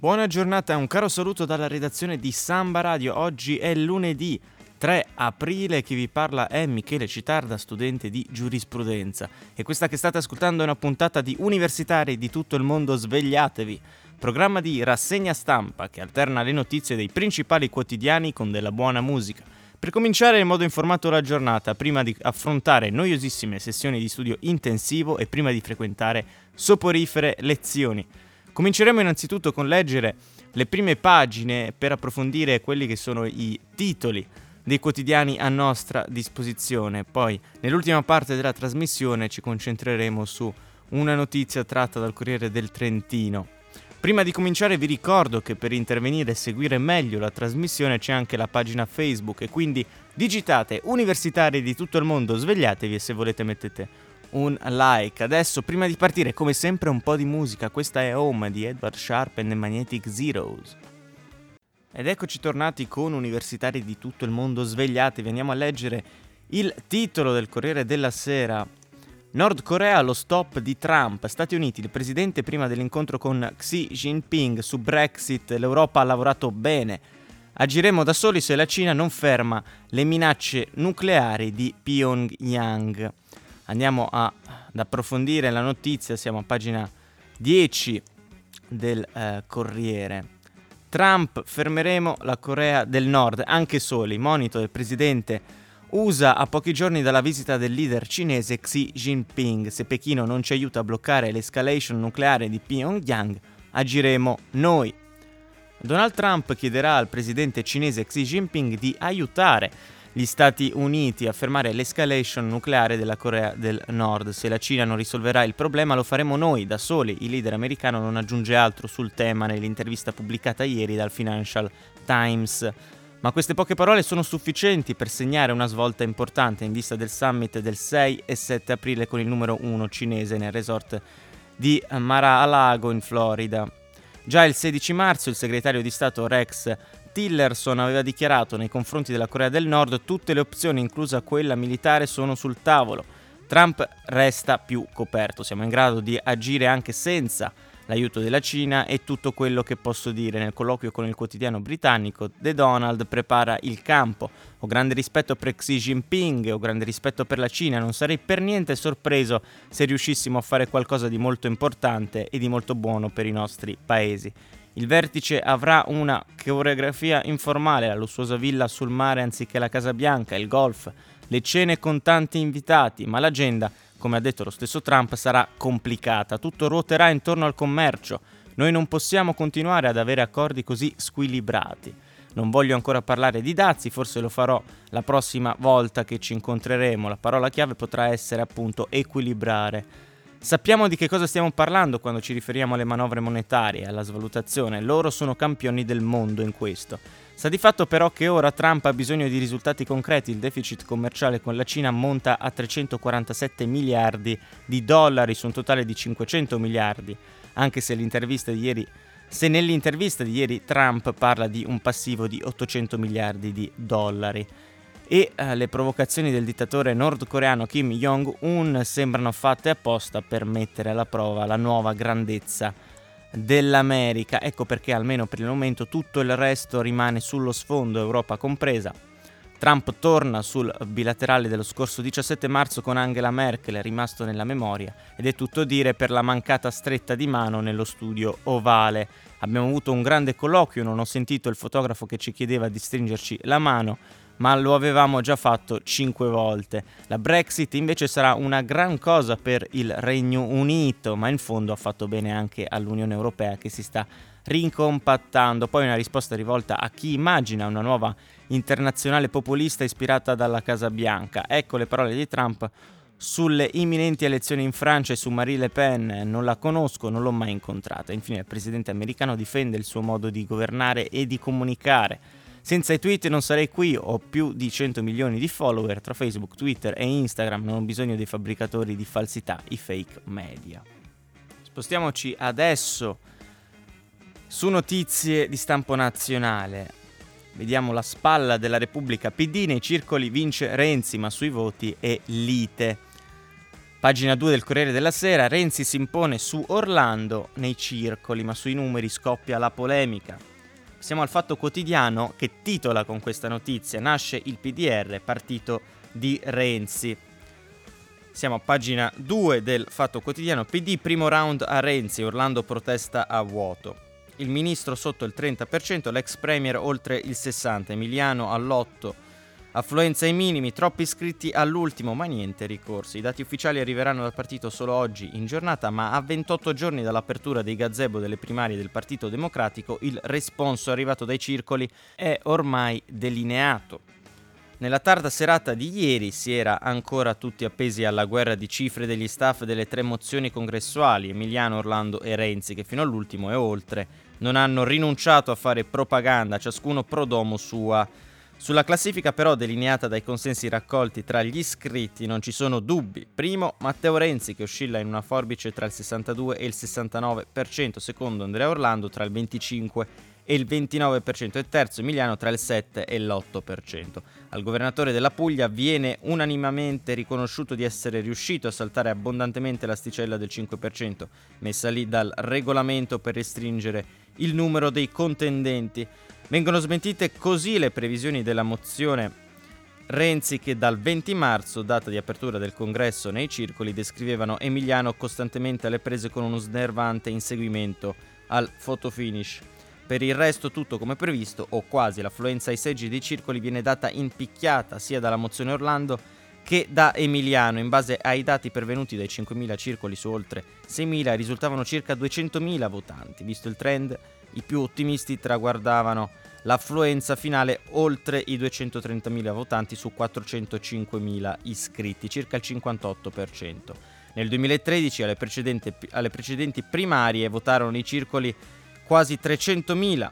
Buona giornata un caro saluto dalla redazione di Samba Radio. Oggi è lunedì 3 aprile, chi vi parla è Michele Citarda, studente di giurisprudenza. E questa che state ascoltando è una puntata di Universitari di tutto il mondo Svegliatevi, programma di rassegna stampa che alterna le notizie dei principali quotidiani con della buona musica. Per cominciare in modo informato la giornata, prima di affrontare noiosissime sessioni di studio intensivo e prima di frequentare soporifere lezioni. Cominceremo innanzitutto con leggere le prime pagine per approfondire quelli che sono i titoli dei quotidiani a nostra disposizione. Poi, nell'ultima parte della trasmissione, ci concentreremo su una notizia tratta dal Corriere del Trentino. Prima di cominciare vi ricordo che per intervenire e seguire meglio la trasmissione c'è anche la pagina Facebook e quindi digitate universitari di tutto il mondo, svegliatevi e se volete mettete un like. Adesso, prima di partire, come sempre, un po' di musica. Questa è Home di Edward Sharp and the Magnetic Zeros. Ed eccoci tornati con universitari di tutto il mondo svegliati. Veniamo a leggere il titolo del Corriere della Sera. Nord Corea lo stop di Trump, Stati Uniti, il presidente prima dell'incontro con Xi Jinping su Brexit, l'Europa ha lavorato bene. Agiremo da soli se la Cina non ferma le minacce nucleari di Pyongyang andiamo a, ad approfondire la notizia, siamo a pagina 10 del eh, Corriere. Trump fermeremo la Corea del Nord, anche soli, monito del presidente USA a pochi giorni dalla visita del leader cinese Xi Jinping. Se Pechino non ci aiuta a bloccare l'escalation nucleare di Pyongyang, agiremo noi. Donald Trump chiederà al presidente cinese Xi Jinping di aiutare gli Stati Uniti a fermare l'escalation nucleare della Corea del Nord. Se la Cina non risolverà il problema lo faremo noi da soli. Il leader americano non aggiunge altro sul tema nell'intervista pubblicata ieri dal Financial Times. Ma queste poche parole sono sufficienti per segnare una svolta importante in vista del summit del 6 e 7 aprile con il numero 1 cinese nel resort di Mar-a-Lago in Florida. Già il 16 marzo il segretario di Stato Rex Tillerson aveva dichiarato nei confronti della Corea del Nord tutte le opzioni, inclusa quella militare, sono sul tavolo. Trump resta più coperto, siamo in grado di agire anche senza l'aiuto della Cina e tutto quello che posso dire nel colloquio con il quotidiano britannico The Donald prepara il campo. Ho grande rispetto per Xi Jinping, ho grande rispetto per la Cina, non sarei per niente sorpreso se riuscissimo a fare qualcosa di molto importante e di molto buono per i nostri paesi. Il vertice avrà una coreografia informale, la lussuosa villa sul mare anziché la Casa Bianca, il golf, le cene con tanti invitati, ma l'agenda, come ha detto lo stesso Trump, sarà complicata. Tutto ruoterà intorno al commercio. Noi non possiamo continuare ad avere accordi così squilibrati. Non voglio ancora parlare di dazi, forse lo farò la prossima volta che ci incontreremo. La parola chiave potrà essere appunto equilibrare. Sappiamo di che cosa stiamo parlando quando ci riferiamo alle manovre monetarie, alla svalutazione, loro sono campioni del mondo in questo. Sta di fatto però che ora Trump ha bisogno di risultati concreti, il deficit commerciale con la Cina monta a 347 miliardi di dollari su un totale di 500 miliardi, anche se l'intervista di ieri se nell'intervista di ieri Trump parla di un passivo di 800 miliardi di dollari e eh, le provocazioni del dittatore nordcoreano Kim Jong-un sembrano fatte apposta per mettere alla prova la nuova grandezza dell'America. Ecco perché almeno per il momento tutto il resto rimane sullo sfondo, Europa compresa. Trump torna sul bilaterale dello scorso 17 marzo con Angela Merkel, rimasto nella memoria, ed è tutto dire per la mancata stretta di mano nello studio ovale. Abbiamo avuto un grande colloquio, non ho sentito il fotografo che ci chiedeva di stringerci la mano, ma lo avevamo già fatto cinque volte. La Brexit invece sarà una gran cosa per il Regno Unito, ma in fondo ha fatto bene anche all'Unione Europea che si sta rincompattando. Poi una risposta rivolta a chi immagina una nuova internazionale populista ispirata dalla Casa Bianca. Ecco le parole di Trump sulle imminenti elezioni in Francia e su Marie Le Pen non la conosco, non l'ho mai incontrata. Infine il presidente americano difende il suo modo di governare e di comunicare. Senza i tweet non sarei qui, ho più di 100 milioni di follower tra Facebook, Twitter e Instagram, non ho bisogno dei fabbricatori di falsità, i fake media. Spostiamoci adesso su notizie di stampo nazionale. Vediamo la spalla della Repubblica PD nei circoli vince Renzi, ma sui voti è lite. Pagina 2 del Corriere della Sera, Renzi si impone su Orlando nei circoli, ma sui numeri scoppia la polemica. Siamo al Fatto Quotidiano che titola con questa notizia Nasce il PDR, partito di Renzi. Siamo a pagina 2 del Fatto Quotidiano, PD primo round a Renzi, Orlando protesta a vuoto. Il ministro sotto il 30%, l'ex premier oltre il 60%, Emiliano all'8%. Affluenza ai minimi, troppi iscritti all'ultimo, ma niente ricorsi. I dati ufficiali arriveranno dal partito solo oggi in giornata, ma a 28 giorni dall'apertura dei gazebo delle primarie del Partito Democratico, il responso arrivato dai circoli è ormai delineato. Nella tarda serata di ieri si era ancora tutti appesi alla guerra di cifre degli staff delle tre mozioni congressuali, Emiliano, Orlando e Renzi, che fino all'ultimo e oltre non hanno rinunciato a fare propaganda, ciascuno pro domo sua sulla classifica però delineata dai consensi raccolti tra gli iscritti non ci sono dubbi. Primo Matteo Renzi che oscilla in una forbice tra il 62 e il 69%, secondo Andrea Orlando tra il 25 e il 29% e terzo Emiliano tra il 7 e l'8%. Al governatore della Puglia viene unanimamente riconosciuto di essere riuscito a saltare abbondantemente l'asticella del 5%, messa lì dal regolamento per restringere il numero dei contendenti. Vengono smentite così le previsioni della mozione Renzi che dal 20 marzo, data di apertura del congresso nei circoli, descrivevano Emiliano costantemente alle prese con uno snervante inseguimento al fotofinish. Per il resto tutto come previsto o quasi l'affluenza ai seggi dei circoli viene data in picchiata sia dalla mozione Orlando che da Emiliano. In base ai dati pervenuti dai 5.000 circoli su oltre 6.000 risultavano circa 200.000 votanti. Visto il trend, i più ottimisti traguardavano l'affluenza finale oltre i 230.000 votanti su 405.000 iscritti, circa il 58%. Nel 2013 alle, alle precedenti primarie votarono i circoli quasi 300.000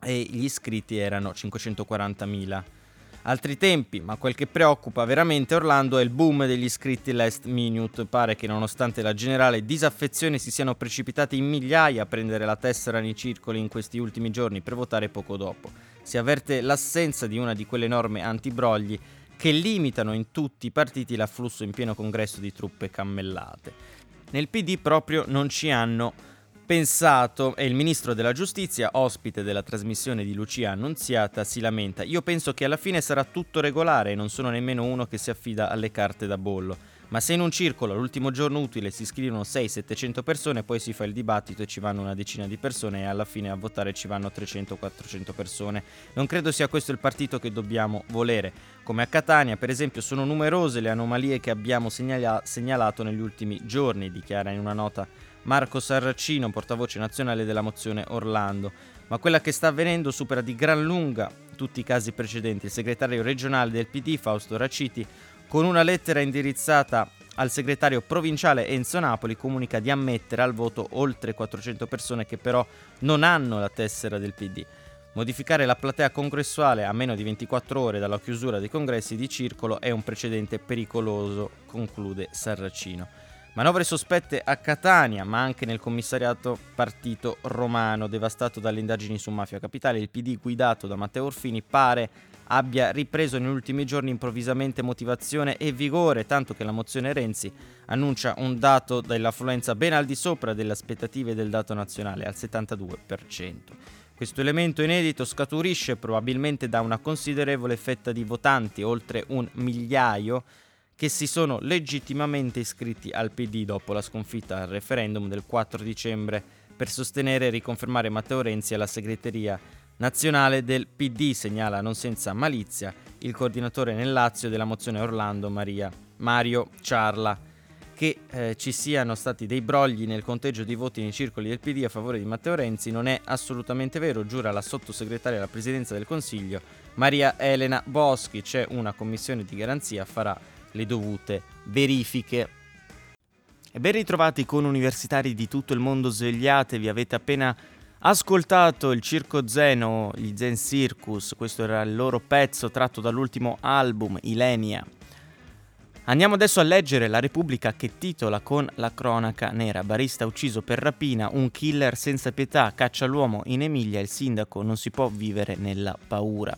e gli iscritti erano 540.000 altri tempi, ma quel che preoccupa veramente Orlando è il boom degli iscritti last minute. Pare che nonostante la generale disaffezione si siano precipitati in migliaia a prendere la tessera nei circoli in questi ultimi giorni per votare poco dopo. Si avverte l'assenza di una di quelle norme antibrogli che limitano in tutti i partiti l'afflusso in pieno congresso di truppe cammellate. Nel PD proprio non ci hanno pensato e il ministro della giustizia, ospite della trasmissione di Lucia Annunziata, si lamenta. Io penso che alla fine sarà tutto regolare e non sono nemmeno uno che si affida alle carte da bollo. Ma se in un circolo all'ultimo giorno utile si iscrivono 600-700 persone, poi si fa il dibattito e ci vanno una decina di persone e alla fine a votare ci vanno 300-400 persone. Non credo sia questo il partito che dobbiamo volere. Come a Catania, per esempio, sono numerose le anomalie che abbiamo segnala- segnalato negli ultimi giorni, dichiara in una nota Marco Sarracino, portavoce nazionale della mozione Orlando. Ma quella che sta avvenendo supera di gran lunga tutti i casi precedenti. Il segretario regionale del PD, Fausto Raciti, con una lettera indirizzata al segretario provinciale Enzo Napoli comunica di ammettere al voto oltre 400 persone che però non hanno la tessera del PD. Modificare la platea congressuale a meno di 24 ore dalla chiusura dei congressi di circolo è un precedente pericoloso, conclude Sarracino. Manovre sospette a Catania, ma anche nel commissariato partito romano, devastato dalle indagini su Mafia Capitale. Il PD guidato da Matteo Orfini pare abbia ripreso negli ultimi giorni improvvisamente motivazione e vigore, tanto che la mozione Renzi annuncia un dato dell'affluenza ben al di sopra delle aspettative del dato nazionale, al 72%. Questo elemento inedito scaturisce probabilmente da una considerevole fetta di votanti, oltre un migliaio, che si sono legittimamente iscritti al PD dopo la sconfitta al referendum del 4 dicembre per sostenere e riconfermare Matteo Renzi alla segreteria nazionale del PD, segnala non senza malizia il coordinatore nel Lazio della mozione Orlando Maria Mario Ciarla. Che eh, ci siano stati dei brogli nel conteggio di voti nei circoli del PD a favore di Matteo Renzi non è assolutamente vero, giura la sottosegretaria alla presidenza del Consiglio Maria Elena Boschi. C'è una commissione di garanzia, farà le dovute verifiche. E ben ritrovati con universitari di tutto il mondo svegliatevi, avete appena ascoltato il Circo Zeno, gli Zen Circus, questo era il loro pezzo tratto dall'ultimo album, Ilenia. Andiamo adesso a leggere La Repubblica che titola con la cronaca nera. Barista ucciso per rapina, un killer senza pietà, caccia l'uomo in Emilia, il sindaco non si può vivere nella paura.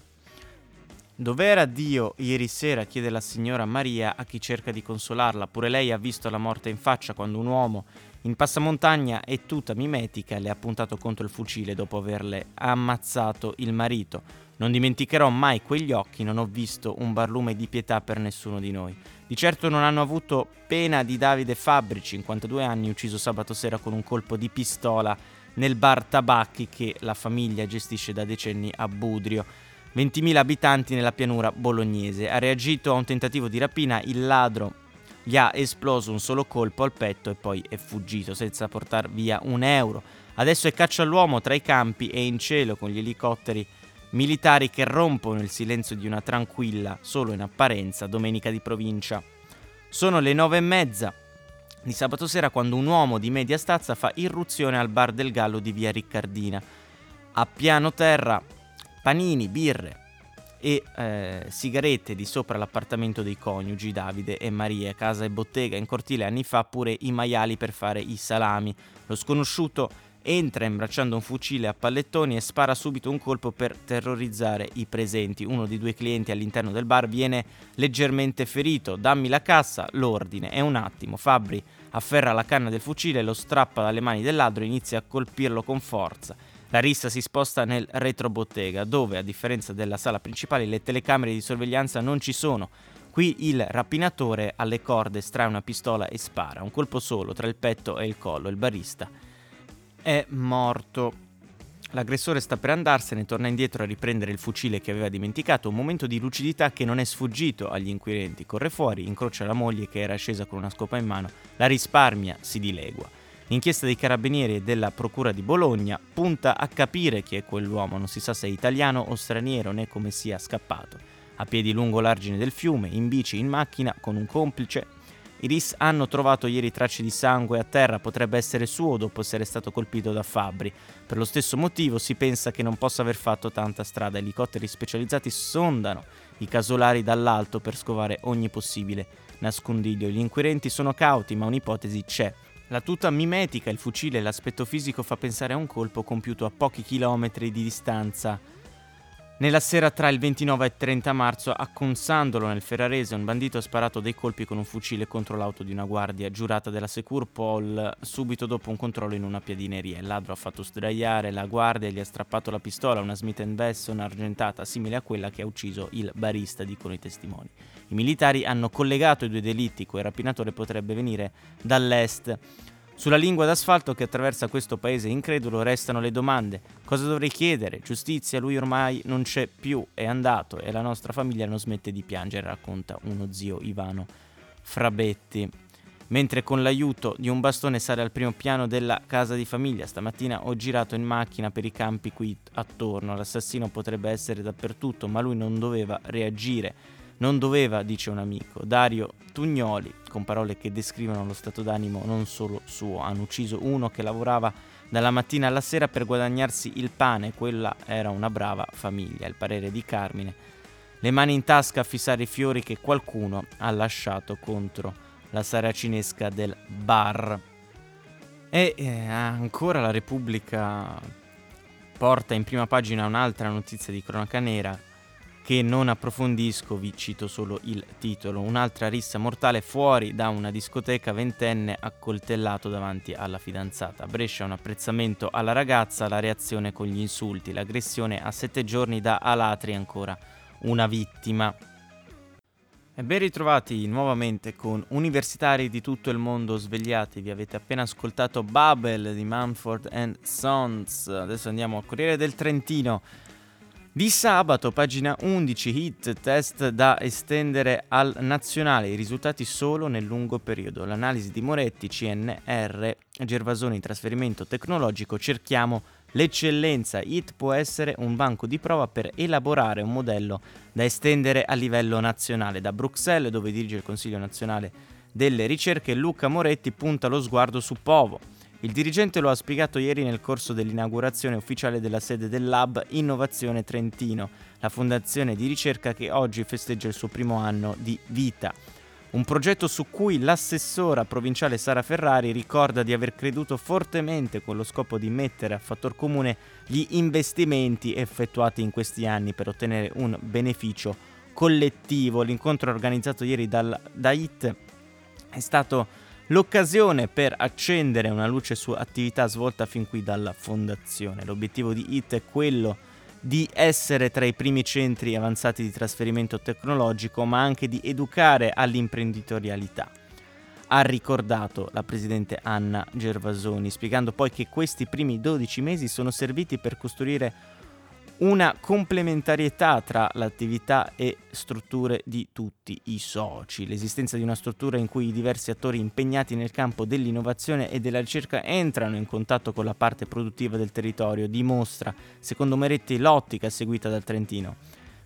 Dov'era Dio ieri sera? chiede la signora Maria a chi cerca di consolarla. Pure lei ha visto la morte in faccia quando un uomo in passamontagna e tuta mimetica le ha puntato contro il fucile dopo averle ammazzato il marito. Non dimenticherò mai quegli occhi, non ho visto un barlume di pietà per nessuno di noi. Di certo non hanno avuto pena di Davide Fabbri, 52 anni, ucciso sabato sera con un colpo di pistola nel bar Tabacchi che la famiglia gestisce da decenni a Budrio. 20.000 abitanti nella pianura bolognese. Ha reagito a un tentativo di rapina, il ladro gli ha esploso un solo colpo al petto e poi è fuggito senza portare via un euro. Adesso è caccia all'uomo tra i campi e in cielo con gli elicotteri militari che rompono il silenzio di una tranquilla, solo in apparenza, domenica di provincia. Sono le nove e mezza di sabato sera quando un uomo di media stazza fa irruzione al bar del Gallo di via Riccardina. A piano terra panini, birre e eh, sigarette di sopra l'appartamento dei coniugi Davide e Maria, casa e bottega in cortile anni fa pure i maiali per fare i salami. Lo sconosciuto entra imbracciando un fucile a pallettoni e spara subito un colpo per terrorizzare i presenti. Uno dei due clienti all'interno del bar viene leggermente ferito. Dammi la cassa, l'ordine. È un attimo. Fabri afferra la canna del fucile, lo strappa dalle mani del ladro e inizia a colpirlo con forza. La rissa si sposta nel retrobottega, dove, a differenza della sala principale, le telecamere di sorveglianza non ci sono. Qui il rapinatore alle corde estrae una pistola e spara, un colpo solo tra il petto e il collo. Il barista è morto. L'aggressore sta per andarsene, torna indietro a riprendere il fucile che aveva dimenticato, un momento di lucidità che non è sfuggito agli inquirenti. Corre fuori, incrocia la moglie che era scesa con una scopa in mano, la risparmia, si dilegua. L'inchiesta dei carabinieri e della procura di Bologna punta a capire chi è quell'uomo, non si sa se è italiano o straniero né come sia scappato. A piedi lungo l'argine del fiume, in bici, in macchina, con un complice. I RIS hanno trovato ieri tracce di sangue a terra, potrebbe essere suo dopo essere stato colpito da Fabri. Per lo stesso motivo si pensa che non possa aver fatto tanta strada. Elicotteri specializzati sondano i casolari dall'alto per scovare ogni possibile nascondiglio. Gli inquirenti sono cauti, ma un'ipotesi c'è. La tuta mimetica, il fucile e l'aspetto fisico fa pensare a un colpo compiuto a pochi chilometri di distanza. Nella sera tra il 29 e il 30 marzo, a Consandolo nel Ferrarese, un bandito ha sparato dei colpi con un fucile contro l'auto di una guardia giurata della Secur Pol subito dopo un controllo in una piadineria. Il ladro ha fatto sdraiare la guardia e gli ha strappato la pistola, una Smith Wesson argentata simile a quella che ha ucciso il barista, dicono i testimoni. I militari hanno collegato i due delitti, quel rapinatore potrebbe venire dall'est. Sulla lingua d'asfalto che attraversa questo paese incredulo restano le domande. Cosa dovrei chiedere? Giustizia, lui ormai non c'è più, è andato e la nostra famiglia non smette di piangere, racconta uno zio Ivano Frabetti. Mentre con l'aiuto di un bastone sale al primo piano della casa di famiglia, stamattina ho girato in macchina per i campi qui attorno. L'assassino potrebbe essere dappertutto, ma lui non doveva reagire non doveva, dice un amico. Dario Tugnoli, con parole che descrivono lo stato d'animo non solo suo, hanno ucciso uno che lavorava dalla mattina alla sera per guadagnarsi il pane, quella era una brava famiglia, il parere di Carmine. Le mani in tasca a fissare i fiori che qualcuno ha lasciato contro la saracinesca del bar. E eh, ancora la Repubblica porta in prima pagina un'altra notizia di cronaca nera che non approfondisco, vi cito solo il titolo. Un'altra rissa mortale fuori da una discoteca ventenne accoltellato davanti alla fidanzata. Brescia un apprezzamento alla ragazza, la reazione con gli insulti, l'aggressione a sette giorni da Alatri ancora una vittima. E ben ritrovati nuovamente con universitari di tutto il mondo svegliatevi, avete appena ascoltato Babel di Manford Sons, adesso andiamo al Corriere del Trentino. Di sabato, pagina 11, hit test da estendere al nazionale, i risultati solo nel lungo periodo. L'analisi di Moretti, CNR, Gervasoni, trasferimento tecnologico, cerchiamo l'eccellenza IT può essere un banco di prova per elaborare un modello da estendere a livello nazionale. Da Bruxelles, dove dirige il Consiglio nazionale delle ricerche, Luca Moretti punta lo sguardo su Povo. Il dirigente lo ha spiegato ieri nel corso dell'inaugurazione ufficiale della sede del Lab Innovazione Trentino, la fondazione di ricerca che oggi festeggia il suo primo anno di vita. Un progetto su cui l'assessora provinciale Sara Ferrari ricorda di aver creduto fortemente con lo scopo di mettere a fattor comune gli investimenti effettuati in questi anni per ottenere un beneficio collettivo. L'incontro organizzato ieri dal, da IT è stato l'occasione per accendere una luce su attività svolta fin qui dalla fondazione. L'obiettivo di IT è quello di essere tra i primi centri avanzati di trasferimento tecnologico, ma anche di educare all'imprenditorialità. Ha ricordato la presidente Anna Gervasoni, spiegando poi che questi primi 12 mesi sono serviti per costruire una complementarietà tra l'attività e strutture di tutti i soci. L'esistenza di una struttura in cui i diversi attori impegnati nel campo dell'innovazione e della ricerca entrano in contatto con la parte produttiva del territorio dimostra, secondo Meretti, l'ottica seguita dal Trentino.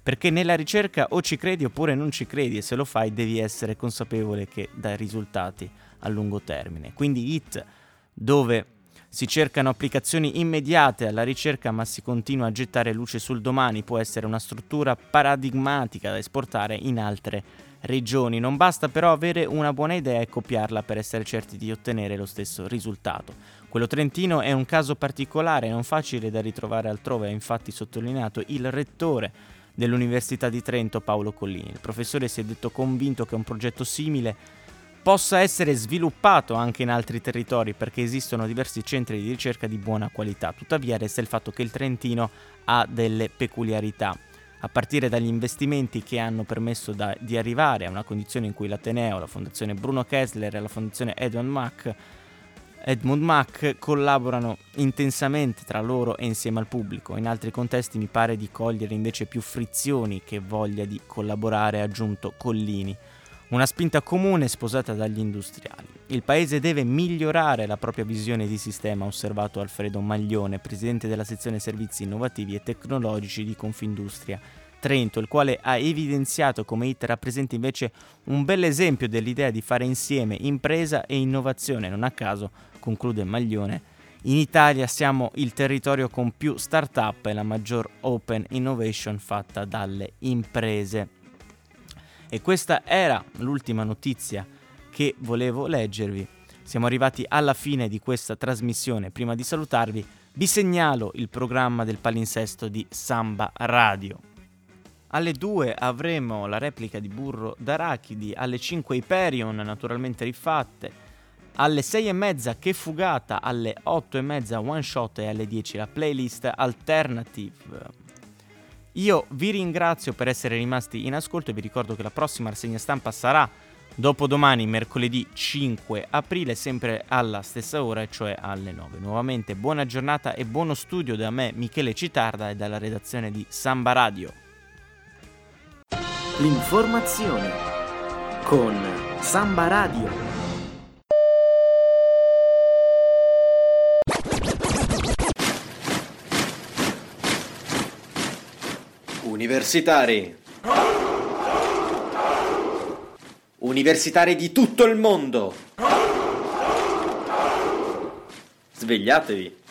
Perché nella ricerca o ci credi oppure non ci credi e se lo fai devi essere consapevole che dai risultati a lungo termine. Quindi IT, dove si cercano applicazioni immediate alla ricerca ma si continua a gettare luce sul domani, può essere una struttura paradigmatica da esportare in altre regioni. Non basta però avere una buona idea e copiarla per essere certi di ottenere lo stesso risultato. Quello trentino è un caso particolare, non facile da ritrovare altrove, ha infatti sottolineato il rettore dell'Università di Trento Paolo Collini. Il professore si è detto convinto che un progetto simile possa essere sviluppato anche in altri territori perché esistono diversi centri di ricerca di buona qualità. Tuttavia resta il fatto che il Trentino ha delle peculiarità a partire dagli investimenti che hanno permesso da, di arrivare a una condizione in cui l'Ateneo, la Fondazione Bruno Kessler e la Fondazione Edmund Mack, Edmund Mack collaborano intensamente tra loro e insieme al pubblico. In altri contesti mi pare di cogliere invece più frizioni che voglia di collaborare, ha aggiunto Collini. Una spinta comune sposata dagli industriali. Il paese deve migliorare la propria visione di sistema, ha osservato Alfredo Maglione, presidente della sezione servizi innovativi e tecnologici di Confindustria Trento, il quale ha evidenziato come IT rappresenta invece un bel esempio dell'idea di fare insieme impresa e innovazione. Non a caso, conclude Maglione, in Italia siamo il territorio con più start-up e la maggior open innovation fatta dalle imprese. E questa era l'ultima notizia che volevo leggervi. Siamo arrivati alla fine di questa trasmissione. Prima di salutarvi, vi segnalo il programma del palinsesto di Samba Radio. Alle 2 avremo la replica di Burro d'Arachidi, alle 5 Hyperion, naturalmente rifatte, alle 6 e mezza Che Fugata, alle 8 e mezza One Shot e alle 10 la playlist Alternative. Io vi ringrazio per essere rimasti in ascolto e vi ricordo che la prossima rassegna stampa sarà dopodomani, mercoledì 5 aprile, sempre alla stessa ora, cioè alle 9. Nuovamente buona giornata e buono studio da me, Michele Citarda, e dalla redazione di Samba Radio. L'informazione con Samba Radio. Universitari. Universitari di tutto il mondo. Svegliatevi.